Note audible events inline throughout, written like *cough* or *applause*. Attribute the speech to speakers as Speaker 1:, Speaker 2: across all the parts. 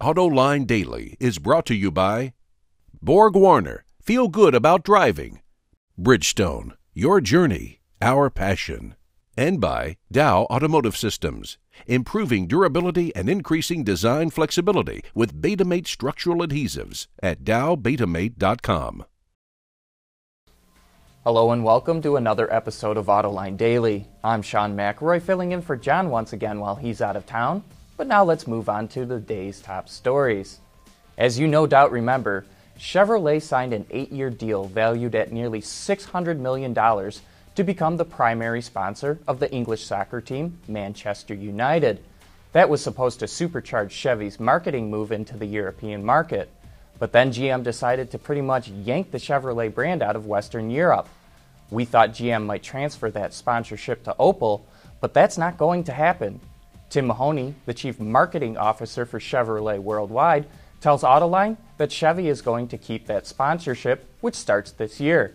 Speaker 1: AutoLine Daily is brought to you by Borg Warner, feel good about driving. Bridgestone, your journey, our passion. And by Dow Automotive Systems, improving durability and increasing design flexibility with Betamate structural adhesives at dowbetamate.com.
Speaker 2: Hello and welcome to another episode of Autoline Daily. I'm Sean McElroy filling in for John once again while he's out of town. But now let's move on to the day's top stories. As you no doubt remember, Chevrolet signed an eight year deal valued at nearly $600 million to become the primary sponsor of the English soccer team, Manchester United. That was supposed to supercharge Chevy's marketing move into the European market. But then GM decided to pretty much yank the Chevrolet brand out of Western Europe. We thought GM might transfer that sponsorship to Opel, but that's not going to happen. Tim Mahoney, the chief marketing officer for Chevrolet Worldwide, tells Autoline that Chevy is going to keep that sponsorship, which starts this year.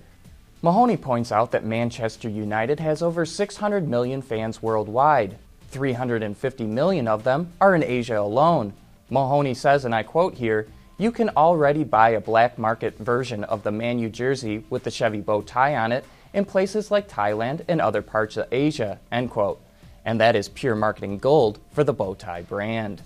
Speaker 2: Mahoney points out that Manchester United has over 600 million fans worldwide. 350 million of them are in Asia alone. Mahoney says, and I quote here, you can already buy a black market version of the Man U jersey with the Chevy bow tie on it in places like Thailand and other parts of Asia, end quote and that is pure marketing gold for the Bowtie brand.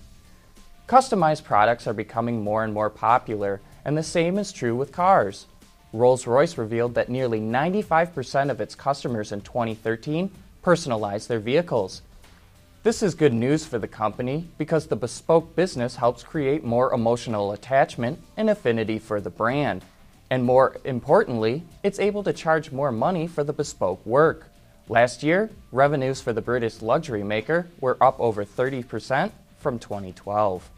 Speaker 2: Customized products are becoming more and more popular, and the same is true with cars. Rolls Royce revealed that nearly 95% of its customers in 2013 personalized their vehicles. This is good news for the company because the bespoke business helps create more emotional attachment and affinity for the brand. And more importantly, it's able to charge more money for the bespoke work. Last year, revenues for the British luxury maker were up over 30% from 2012.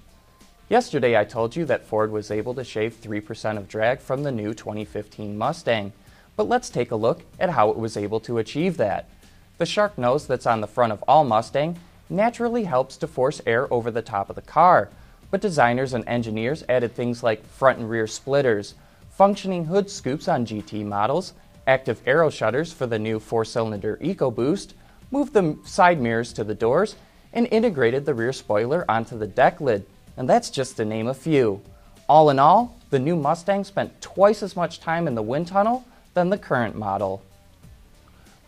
Speaker 2: Yesterday, I told you that Ford was able to shave 3% of drag from the new 2015 Mustang. But let's take a look at how it was able to achieve that. The shark nose that's on the front of all Mustang naturally helps to force air over the top of the car, but designers and engineers added things like front and rear splitters, functioning hood scoops on GT models, active aero shutters for the new four cylinder EcoBoost, moved the side mirrors to the doors, and integrated the rear spoiler onto the deck lid. And that's just to name a few. All in all, the new Mustang spent twice as much time in the wind tunnel than the current model.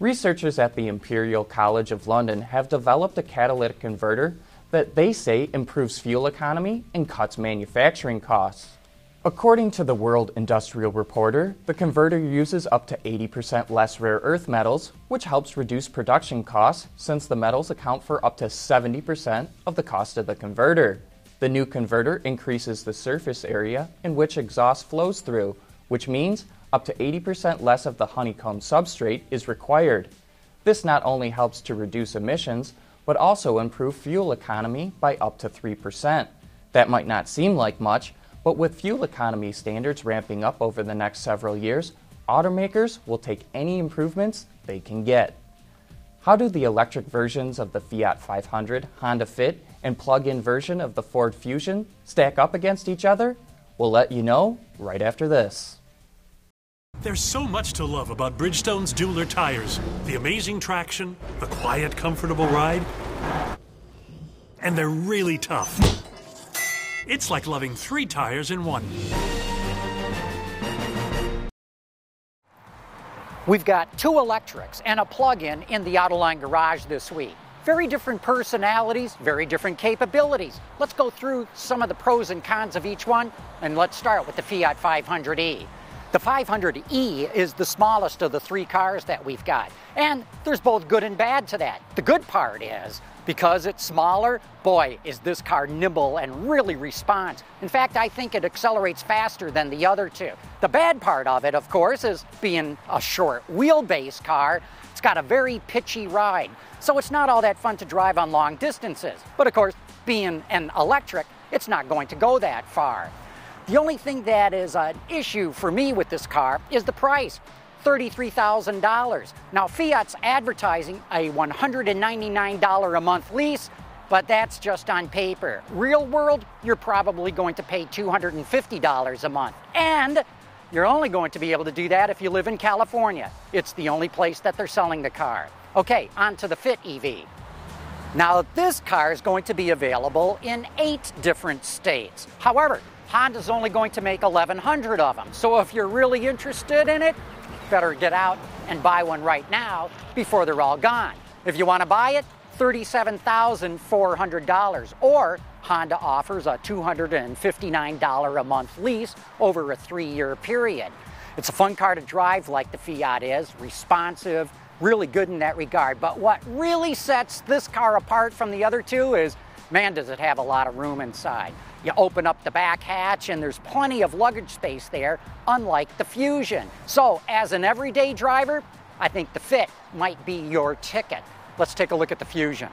Speaker 2: Researchers at the Imperial College of London have developed a catalytic converter that they say improves fuel economy and cuts manufacturing costs. According to the World Industrial Reporter, the converter uses up to 80% less rare earth metals, which helps reduce production costs since the metals account for up to 70% of the cost of the converter. The new converter increases the surface area in which exhaust flows through, which means up to 80% less of the honeycomb substrate is required. This not only helps to reduce emissions, but also improve fuel economy by up to 3%. That might not seem like much, but with fuel economy standards ramping up over the next several years, automakers will take any improvements they can get. How do the electric versions of the Fiat 500, Honda Fit, and plug in version of the Ford Fusion stack up against each other? We'll let you know right after this.
Speaker 3: There's so much to love about Bridgestone's Dueler tires the amazing traction, the quiet, comfortable ride, and they're really tough. It's like loving three tires in one.
Speaker 4: We've got two electrics and a plug-in in the Autoline garage this week. Very different personalities, very different capabilities. Let's go through some of the pros and cons of each one, and let's start with the Fiat 500e. The 500e is the smallest of the three cars that we've got, and there's both good and bad to that. The good part is because it's smaller, boy, is this car nimble and really responds. In fact, I think it accelerates faster than the other two. The bad part of it, of course, is being a short wheelbase car. It's got a very pitchy ride, so it's not all that fun to drive on long distances. But of course, being an electric, it's not going to go that far. The only thing that is an issue for me with this car is the price. $33,000. Now, Fiat's advertising a $199 a month lease, but that's just on paper. Real world, you're probably going to pay $250 a month. And you're only going to be able to do that if you live in California. It's the only place that they're selling the car. Okay, on to the Fit EV. Now, this car is going to be available in eight different states. However, Honda's only going to make 1,100 of them. So if you're really interested in it, better get out and buy one right now before they're all gone. If you want to buy it, $37,400 or Honda offers a $259 a month lease over a three-year period. It's a fun car to drive like the Fiat is, responsive, really good in that regard. But what really sets this car apart from the other two is, man, does it have a lot of room inside. You open up the back hatch and there's plenty of luggage space there, unlike the Fusion. So as an everyday driver, I think the Fit might be your ticket. Let's take a look at the Fusion.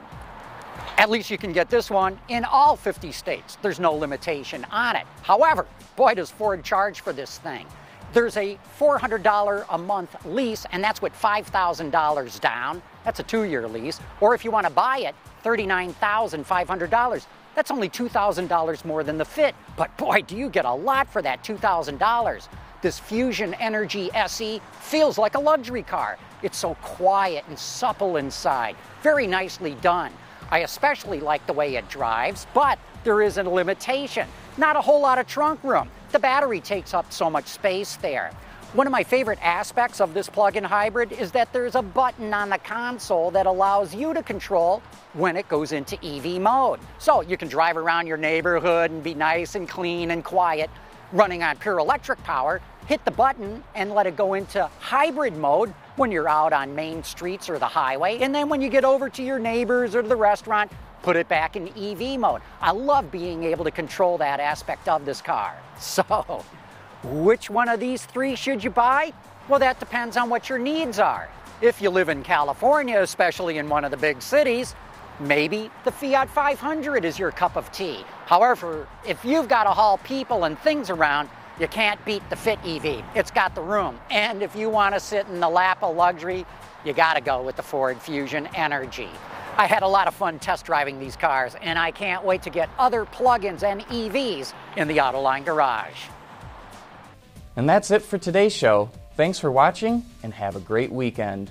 Speaker 4: At least you can get this one in all 50 states. There's no limitation on it. However, boy does Ford charge for this thing. There's a $400 a month lease, and that's with $5,000 down. That's a two-year lease. Or if you want to buy it, $39,500. That's only $2,000 more than the Fit. But boy, do you get a lot for that $2,000. This Fusion Energy SE feels like a luxury car. It's so quiet and supple inside. Very nicely done. I especially like the way it drives, but there is a limitation. Not a whole lot of trunk room. The battery takes up so much space there. One of my favorite aspects of this plug-in hybrid is that there's a button on the console that allows you to control when it goes into EV mode. So you can drive around your neighborhood and be nice and clean and quiet running on pure electric power, hit the button and let it go into hybrid mode when you're out on main streets or the highway. And then when you get over to your neighbors or the restaurant, put it back in EV mode. I love being able to control that aspect of this car. *laughs* So, which one of these three should you buy? Well, that depends on what your needs are. If you live in California, especially in one of the big cities, maybe the Fiat 500 is your cup of tea. However, if you've got to haul people and things around, you can't beat the Fit EV. It's got the room. And if you want to sit in the lap of luxury, you got to go with the Ford Fusion Energy. I had a lot of fun test driving these cars, and I can't wait to get other plug-ins and EVs in the Autoline garage.
Speaker 2: And that's it for today's show. Thanks for watching, and have a great weekend.